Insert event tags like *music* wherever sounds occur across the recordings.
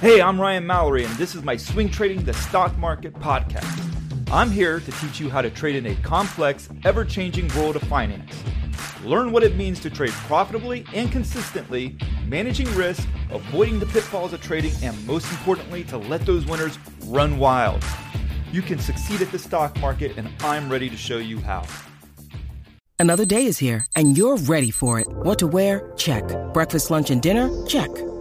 Hey, I'm Ryan Mallory, and this is my Swing Trading the Stock Market podcast. I'm here to teach you how to trade in a complex, ever changing world of finance. Learn what it means to trade profitably and consistently, managing risk, avoiding the pitfalls of trading, and most importantly, to let those winners run wild. You can succeed at the stock market, and I'm ready to show you how. Another day is here, and you're ready for it. What to wear? Check. Breakfast, lunch, and dinner? Check.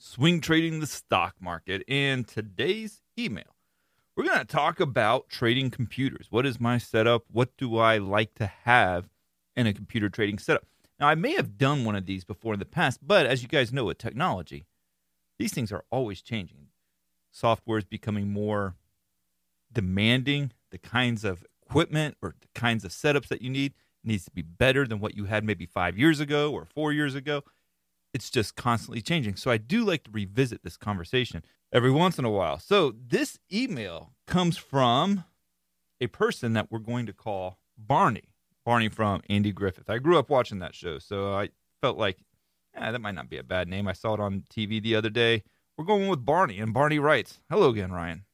Swing Trading the Stock Market. In today's email, we're going to talk about trading computers. What is my setup? What do I like to have in a computer trading setup? Now, I may have done one of these before in the past, but as you guys know with technology, these things are always changing. Software is becoming more demanding. The kinds of equipment or the kinds of setups that you need needs to be better than what you had maybe five years ago or four years ago it's just constantly changing. So I do like to revisit this conversation every once in a while. So this email comes from a person that we're going to call Barney. Barney from Andy Griffith. I grew up watching that show, so I felt like, yeah, that might not be a bad name. I saw it on TV the other day. We're going with Barney, and Barney writes, Hello again, Ryan.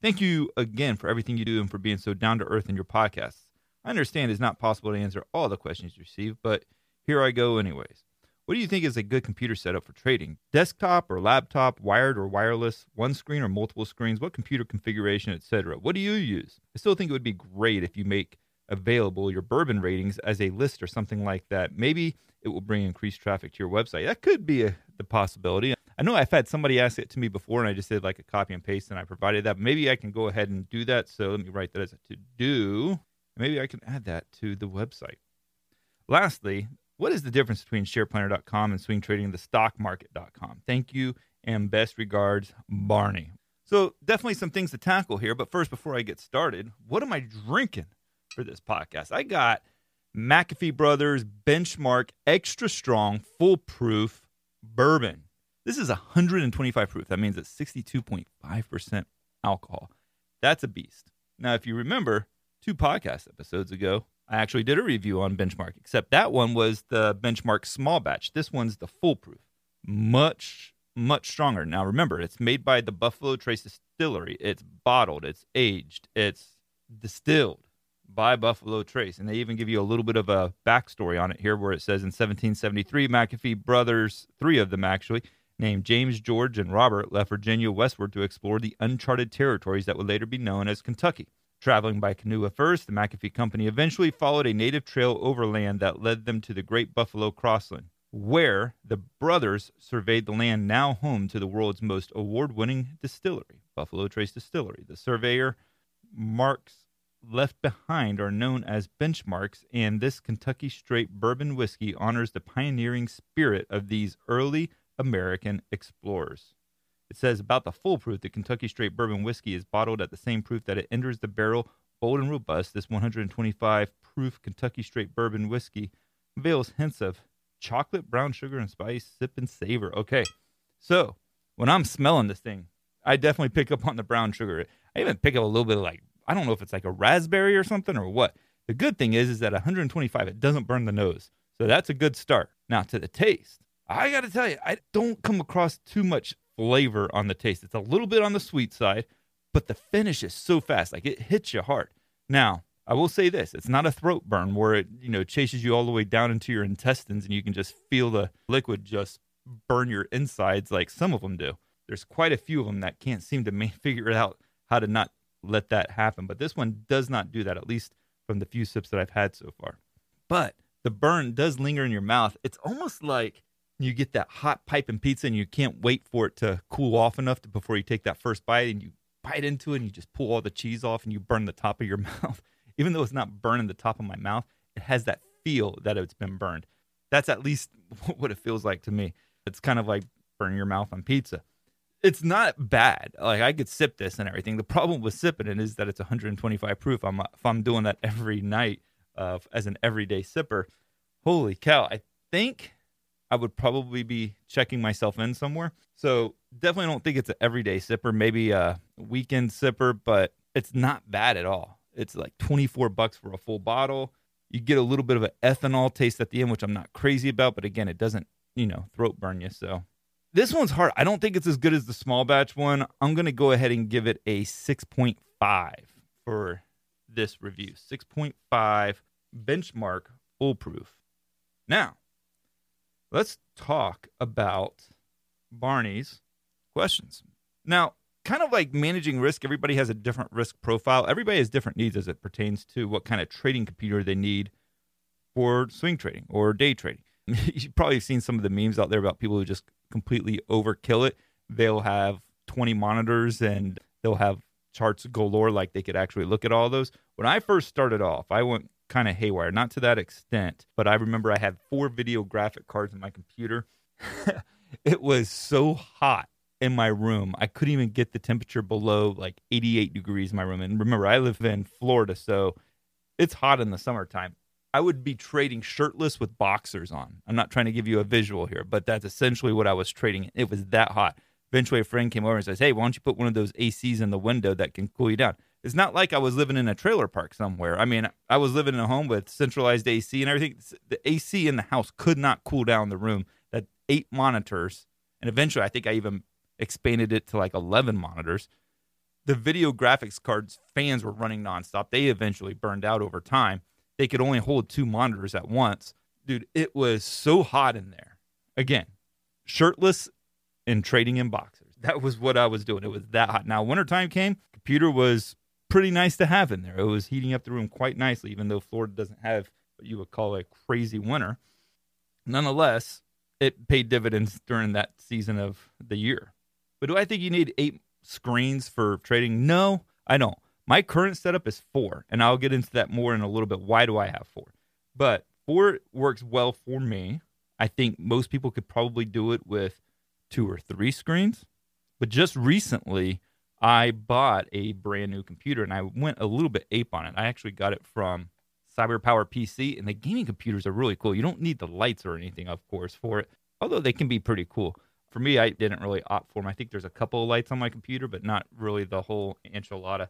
Thank you again for everything you do and for being so down to earth in your podcasts. I understand it's not possible to answer all the questions you receive, but here I go anyways. What do you think is a good computer setup for trading? Desktop or laptop, wired or wireless, one screen or multiple screens, what computer configuration, etc. What do you use? I still think it would be great if you make available your bourbon ratings as a list or something like that. Maybe it will bring increased traffic to your website. That could be a, the possibility. I know I've had somebody ask it to me before and I just did like a copy and paste and I provided that. Maybe I can go ahead and do that. So let me write that as a to do. Maybe I can add that to the website. Lastly, what is the difference between shareplanner.com and swing trading the stock swingtradingthestockmarket.com? Thank you and best regards, Barney. So, definitely some things to tackle here. But first, before I get started, what am I drinking for this podcast? I got McAfee Brothers Benchmark Extra Strong Full Proof Bourbon. This is 125 proof. That means it's 62.5% alcohol. That's a beast. Now, if you remember, two podcast episodes ago, I actually did a review on Benchmark, except that one was the Benchmark small batch. This one's the full proof. Much, much stronger. Now, remember, it's made by the Buffalo Trace Distillery. It's bottled, it's aged, it's distilled by Buffalo Trace. And they even give you a little bit of a backstory on it here, where it says in 1773, McAfee brothers, three of them actually, named James, George, and Robert, left Virginia westward to explore the uncharted territories that would later be known as Kentucky. Traveling by canoe at first, the McAfee Company eventually followed a native trail overland that led them to the Great Buffalo Crossing, where the brothers surveyed the land now home to the world's most award winning distillery, Buffalo Trace Distillery. The surveyor marks left behind are known as benchmarks, and this Kentucky Straight bourbon whiskey honors the pioneering spirit of these early American explorers. It says about the full proof, Kentucky Straight Bourbon Whiskey is bottled at the same proof that it enters the barrel, bold and robust. This 125 proof Kentucky Straight Bourbon Whiskey veils hints of chocolate, brown sugar, and spice. Sip and savor. Okay, so when I'm smelling this thing, I definitely pick up on the brown sugar. I even pick up a little bit of like I don't know if it's like a raspberry or something or what. The good thing is, is that 125 it doesn't burn the nose, so that's a good start. Now to the taste, I got to tell you, I don't come across too much flavor on the taste. It's a little bit on the sweet side, but the finish is so fast. Like it hits you hard. Now, I will say this: it's not a throat burn where it you know chases you all the way down into your intestines and you can just feel the liquid just burn your insides like some of them do. There's quite a few of them that can't seem to *laughs* figure out how to not let that happen. But this one does not do that, at least from the few sips that I've had so far. But the burn does linger in your mouth. It's almost like you get that hot pipe and pizza and you can't wait for it to cool off enough to, before you take that first bite and you bite into it and you just pull all the cheese off and you burn the top of your *laughs* mouth. Even though it's not burning the top of my mouth, it has that feel that it's been burned. That's at least *laughs* what it feels like to me. It's kind of like burning your mouth on pizza. It's not bad. Like I could sip this and everything. The problem with sipping it is that it's 125 proof. I'm if I'm doing that every night uh, as an everyday sipper. Holy cow! I think I would probably be checking myself in somewhere. So definitely don't think it's an everyday sipper. Maybe a weekend sipper, but it's not bad at all. It's like 24 bucks for a full bottle. You get a little bit of an ethanol taste at the end, which I'm not crazy about, but again, it doesn't you know, throat burn you. So this one's hard. I don't think it's as good as the small batch one. I'm going to go ahead and give it a 6.5 for this review. 6.5 benchmark full proof. Now, let's talk about Barney's questions. Now, kind of like managing risk, everybody has a different risk profile. Everybody has different needs as it pertains to what kind of trading computer they need for swing trading or day trading. *laughs* you've probably seen some of the memes out there about people who just completely overkill it. They'll have 20 monitors and they'll have charts galore, like they could actually look at all those. When I first started off, I went kind of haywire, not to that extent, but I remember I had four video graphic cards in my computer. *laughs* it was so hot in my room. I couldn't even get the temperature below like 88 degrees in my room. And remember, I live in Florida, so it's hot in the summertime. I would be trading shirtless with boxers on. I'm not trying to give you a visual here, but that's essentially what I was trading. It was that hot. Eventually, a friend came over and says, Hey, why don't you put one of those ACs in the window that can cool you down? It's not like I was living in a trailer park somewhere. I mean, I was living in a home with centralized AC and everything. The AC in the house could not cool down the room. That eight monitors, and eventually, I think I even expanded it to like 11 monitors. The video graphics cards fans were running nonstop. They eventually burned out over time they could only hold two monitors at once. Dude, it was so hot in there. Again, shirtless and trading in boxers. That was what I was doing. It was that hot. Now, wintertime came, computer was pretty nice to have in there. It was heating up the room quite nicely, even though Florida doesn't have what you would call a crazy winter. Nonetheless, it paid dividends during that season of the year. But do I think you need eight screens for trading? No, I don't. My current setup is four, and I'll get into that more in a little bit. Why do I have four? But four works well for me. I think most people could probably do it with two or three screens. But just recently, I bought a brand new computer and I went a little bit ape on it. I actually got it from CyberPower PC, and the gaming computers are really cool. You don't need the lights or anything, of course, for it, although they can be pretty cool. For me, I didn't really opt for them. I think there's a couple of lights on my computer, but not really the whole enchilada.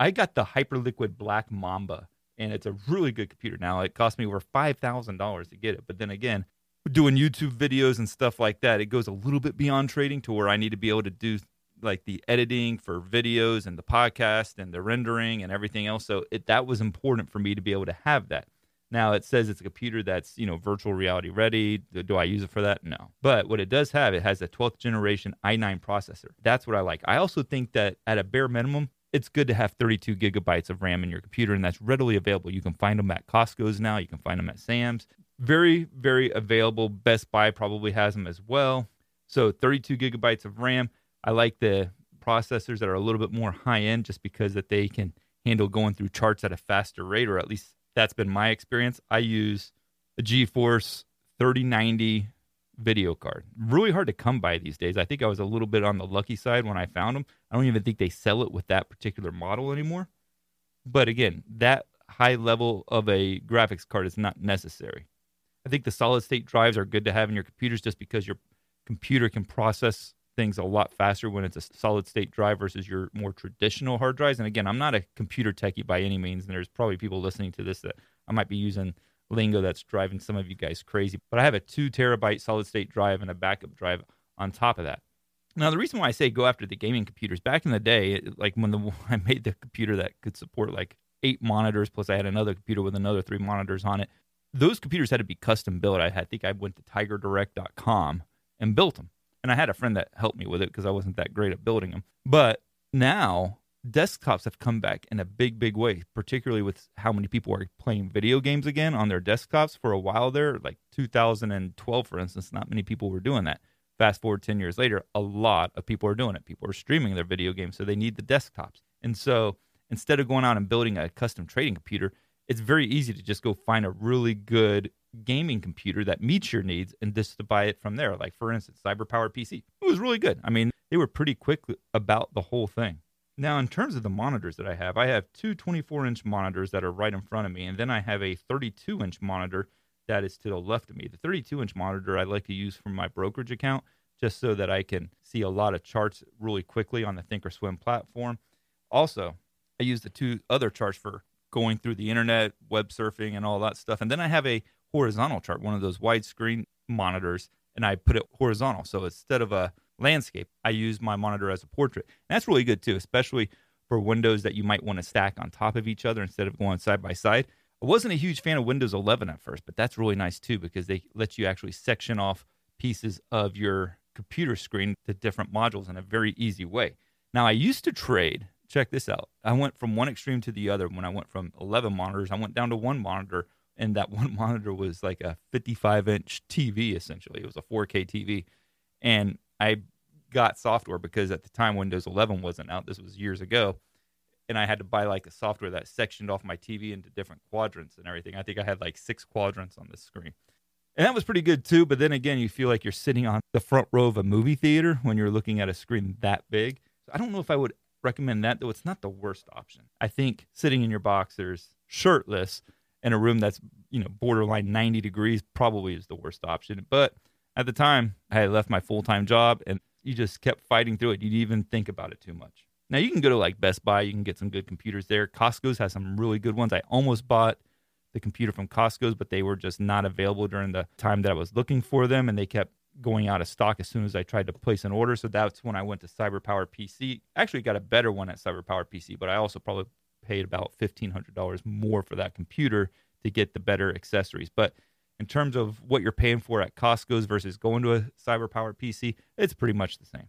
I got the Hyperliquid Black Mamba, and it's a really good computer. Now it cost me over five thousand dollars to get it, but then again, doing YouTube videos and stuff like that, it goes a little bit beyond trading to where I need to be able to do like the editing for videos and the podcast and the rendering and everything else. So it, that was important for me to be able to have that. Now it says it's a computer that's you know virtual reality ready. Do I use it for that? No. But what it does have, it has a 12th generation i9 processor. That's what I like. I also think that at a bare minimum, it's good to have 32 gigabytes of RAM in your computer, and that's readily available. You can find them at Costco's now. You can find them at Sam's. Very, very available. Best Buy probably has them as well. So 32 gigabytes of RAM. I like the processors that are a little bit more high end, just because that they can handle going through charts at a faster rate, or at least that's been my experience. I use a GeForce 3090 video card. Really hard to come by these days. I think I was a little bit on the lucky side when I found them. I don't even think they sell it with that particular model anymore. But again, that high level of a graphics card is not necessary. I think the solid state drives are good to have in your computers just because your computer can process things a lot faster when it's a solid state drive versus your more traditional hard drives. And again, I'm not a computer techie by any means, and there's probably people listening to this that I might be using lingo that's driving some of you guys crazy. But I have a two terabyte solid state drive and a backup drive on top of that. Now, the reason why I say go after the gaming computers, back in the day, like when the *laughs* I made the computer that could support like eight monitors, plus I had another computer with another three monitors on it. Those computers had to be custom built. I, had, I think I went to tigerdirect.com and built them. And I had a friend that helped me with it because I wasn't that great at building them. But now desktops have come back in a big, big way, particularly with how many people are playing video games again on their desktops. For a while there, like 2012, for instance, not many people were doing that. Fast forward 10 years later, a lot of people are doing it. People are streaming their video games, so they need the desktops. And so instead of going out and building a custom trading computer, it's very easy to just go find a really good gaming computer that meets your needs and just to buy it from there. Like, for instance, CyberPower PC. It was really good. I mean, they were pretty quick about the whole thing. Now, in terms of the monitors that I have, I have two 24 inch monitors that are right in front of me, and then I have a 32 inch monitor that is to the left of me. The 32 inch monitor I like to use for my brokerage account just so that I can see a lot of charts really quickly on the Thinkorswim platform. Also, I use the two other charts for going through the internet, web surfing, and all that stuff. And then I have a horizontal chart, one of those widescreen monitors, and I put it horizontal. So instead of a landscape, I use my monitor as a portrait. And that's really good too, especially for windows that you might want to stack on top of each other instead of going side by side. I wasn't a huge fan of Windows 11 at first, but that's really nice too because they let you actually section off pieces of your computer screen to different modules in a very easy way. Now, I used to trade. Check this out. I went from one extreme to the other. When I went from 11 monitors, I went down to one monitor, and that *laughs* one monitor was like a 55 inch TV, essentially. It was a 4K TV. And I got software because at the time Windows 11 wasn't out. This was years ago. And I had to buy like a software that sectioned off my TV into different quadrants and everything. I think I had like six quadrants on this screen. And that was pretty good too. But then again, you feel like you're sitting on the front row of a movie theater when you're looking at a screen that big. So I don't know if I would recommend that, though it's not the worst option. I think sitting in your boxers, shirtless, in a room that's, you know, borderline 90 degrees probably is the worst option. But at the time, I had left my full time job and you just kept fighting through it. You didn't even think about it too much. Now you can go to like Best Buy, you can get some good computers there. Costco's has some really good ones. I almost bought the computer from Costco's, but they were just not available during the time that I was looking for them, and they kept going out of stock as soon as I tried to place an order. So that's when I went to CyberPower PC. Actually, got a better one at CyberPower PC, but I also probably paid about fifteen hundred dollars more for that computer to get the better accessories. But in terms of what you're paying for at Costco's versus going to a cyber CyberPower PC, it's pretty much the same.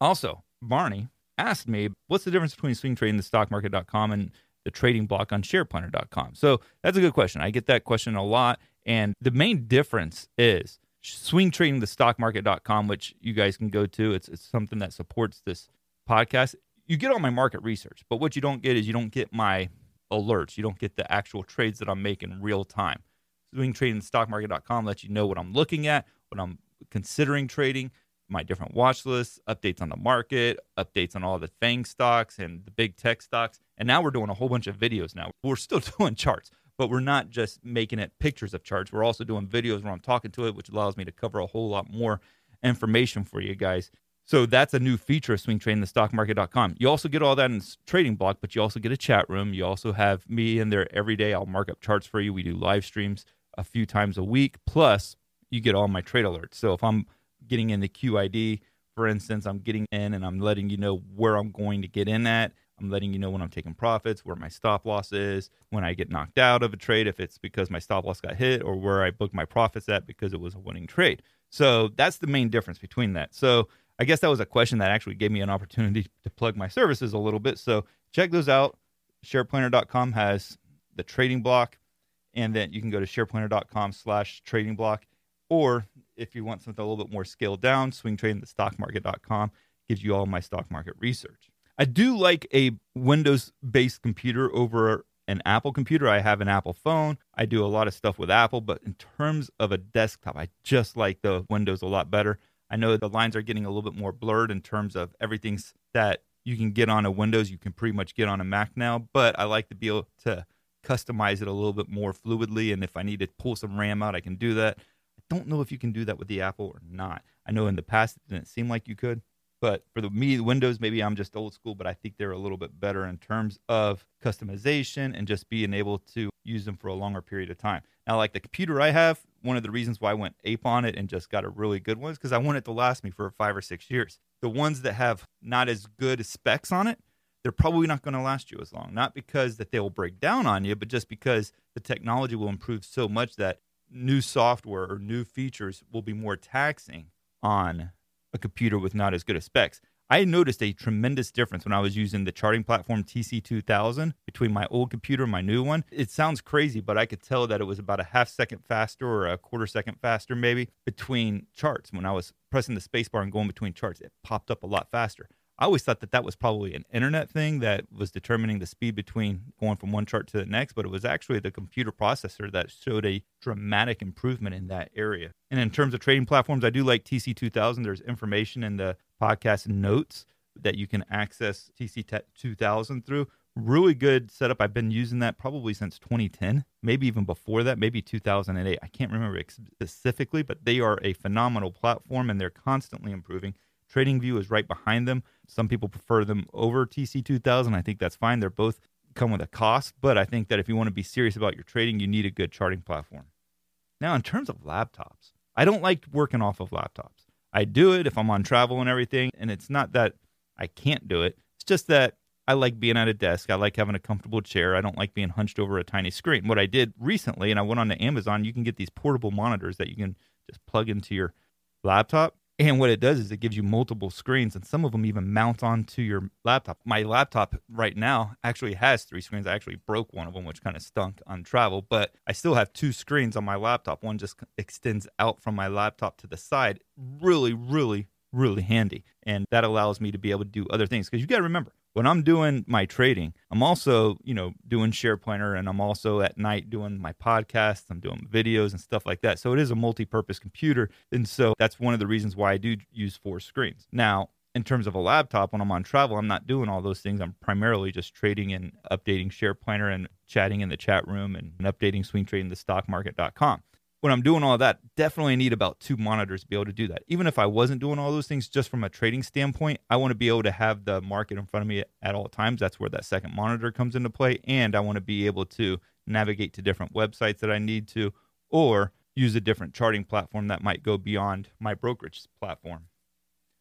Also, Barney asked me, what's the difference between swing trading the stockmarket.com and the trading block on shareplanner.com? So that's a good question. I get that question a lot. And the main difference is swing trading the stockmarket.com, which you guys can go to. It's, it's something that supports this podcast. You get all my market research, but what you don't get is you don't get my alerts. You don't get the actual trades that I'm making real time. Swing trading the stockmarket.com lets you know what I'm looking at, what I'm considering trading my different watch lists, updates on the market, updates on all the FANG stocks and the big tech stocks. And now we're doing a whole bunch of videos now. *laughs* We're still *laughs* doing charts, but we're not just making it pictures of charts. We're also doing videos where I'm talking to it, which allows me to cover a whole lot more information for you guys. So that's a new feature of Swing Trading the Stock Market.com. You also get all that in Trading Block, but you also get a chat room. You also have me in there every day. I'll mark up charts for you. We do live streams a few times a week. Plus, you get all my trade alerts. So if I'm getting in the QID, for instance, I'm getting in and I'm letting you know where I'm going to get in at. I'm letting you know when I'm taking profits, where my stop loss is, when I get knocked out of a trade, if it's because my stop loss got hit, or where I booked my profits at because it was a winning trade. So that's the main difference between that. So I guess that was a question that actually gave me an opportunity *laughs* to plug my services a little bit. So check those out. SharePlanner.com has the trading block, and then you can go to SharePlanner.com slash trading block or if you want something a little bit more scaled down, swingtradingthestockmarket.com gives you all my stock market research. I do like a Windows based computer over an Apple computer. I have an Apple phone. I do a lot of stuff with Apple, but in terms of a desktop, I just like the Windows a lot better. I know the lines are getting a little bit more blurred in terms of everything that you can get on a Windows, you can pretty much get on a Mac now, but I like to be able to customize it a little bit more fluidly. And if I need to pull some RAM out, I can do that. Don't know if you can do that with the Apple or not. I know in the past it didn't seem like you could, but for the me Windows, maybe I'm just old school, but I think they're a little bit better in terms of customization and just being able to use them for a longer period of time. Now, like the computer I have, one of the reasons why I went ape on it and just got a really good one is because I want it to last me for five or six years. The ones that have not as good specs on it, they're probably not going to last you as long. Not because that they will break down on you, but just because the technology will improve so much that new software or new features will be more taxing on a computer with not as good of specs. I noticed a tremendous difference when I was using the charting platform TC2000 between my old computer and my new one. It sounds crazy, but I could tell that it was about a half second faster or a quarter second faster, maybe, between charts. When I was pressing the spacebar and going between charts, it popped up a lot faster. I always thought that that was probably an internet thing that was determining the speed between going from one chart to the next, but it was actually the computer processor that showed a dramatic improvement in that area. And in terms of trading platforms, I do like TC2000. There's information in the podcast notes that you can access TC2000 through. Really good setup. I've been using that probably since 2010, maybe even before that, maybe 2008. I can't remember specifically, but they are a phenomenal platform and they're constantly improving. TradingView is right behind them. Some people prefer them over TC2000. I think that's fine. They're both come with a cost, but I think that if you want to be serious about your trading, you need a good charting platform. Now, in terms of laptops, I don't like working off of laptops. I do it if I'm on travel and everything, and it's not that I can't do it. It's just that I like being at a desk. I like having a comfortable chair. I don't like being hunched over a tiny screen. What I did recently, and I went on to Amazon, you can get these portable monitors that you can just plug into your laptop and what it does is it gives you multiple screens, and some of them even mount onto your laptop. My laptop right now actually has three screens. I actually broke one of them, which kind of stunk on travel, but I still have two screens on my laptop. One just extends out from my laptop to the side. Really, really, really handy. And that allows me to be able to do other things. Because you got to remember, when I'm doing my trading, I'm also, you know, doing SharePlanner and I'm also at night doing my podcasts, I'm doing videos and stuff like that. So it is a multi-purpose computer. And so that's one of the reasons why I do use four screens. Now, in terms of a laptop, when I'm on travel, I'm not doing all those things. I'm primarily just trading and updating SharePlanner and chatting in the chat room and updating swing trading the stock swingtradingthestockmarket.com when I'm doing all that, definitely need about two monitors to be able to do that. Even if I wasn't doing all those things just from a trading standpoint, I want to be able to have the market in front of me at all times. That's where that second monitor comes into play. And I want to be able to navigate to different websites that I need to, or use a different charting platform that might go beyond my brokerage platform.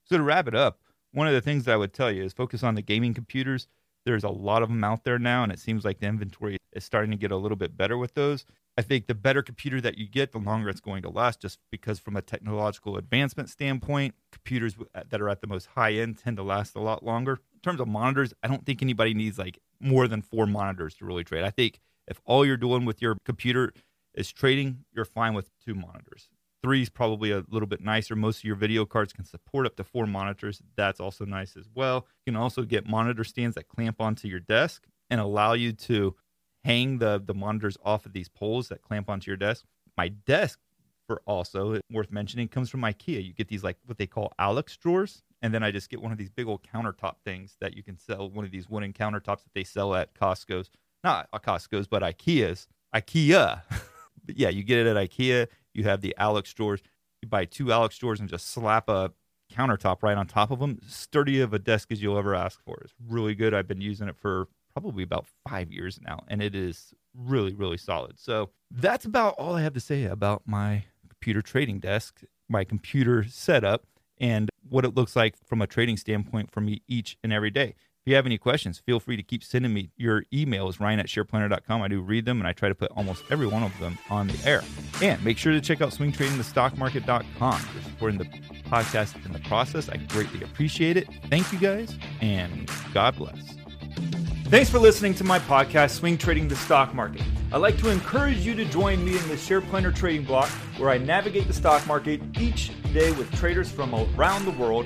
So to wrap it up, one of the things that I would tell you is focus on the gaming computers. There's a lot of them out there now, and it seems like the inventory is starting to get a little bit better with those. I think the better computer that you get, the longer it's going to last, just because from a technological advancement standpoint, computers uh, that are at the most high end tend to last a lot longer. In terms of monitors, I don't think anybody needs like more than four monitors to really trade. I think if all you're doing with your computer is trading, you're fine with two monitors. Three is probably a little bit nicer. Most of your video cards can support up to four monitors. That's also nice as well. You can also get monitor stands that clamp onto your desk and allow you to hang the the monitors off of these poles that clamp onto your desk. My desk, for also worth mentioning, comes from IKEA. You get these like what they call Alex drawers, and then I just get one of these big old countertop things that you can sell. One of these wooden countertops that they sell at Costco's, not Costco's, but IKEA's. IKEA. *laughs* but yeah, you get it at IKEA. You have the Alex drawers. You buy two Alex drawers and just slap a countertop right on top of them. Sturdy of a desk as you'll ever ask for. It's really good. I've been using it for probably about five years now, and it is really, really solid. So that's about all I have to say about my computer trading desk, my computer setup, and what it looks like from a trading standpoint for me each and every day. If you have any questions, feel free to keep sending me your emails, ryan at shareplanner.com. I do read them and I try to put almost every one of them on the air. And make sure to check out swingtradingthestockmarket.com for supporting the podcast in the process. I greatly appreciate it. Thank you guys, and God bless. Thanks for listening to my podcast, Swing Trading the Stock Market. I'd like to encourage you to join me in the SharePlanner trading block where I navigate the stock market each day with traders from around the world.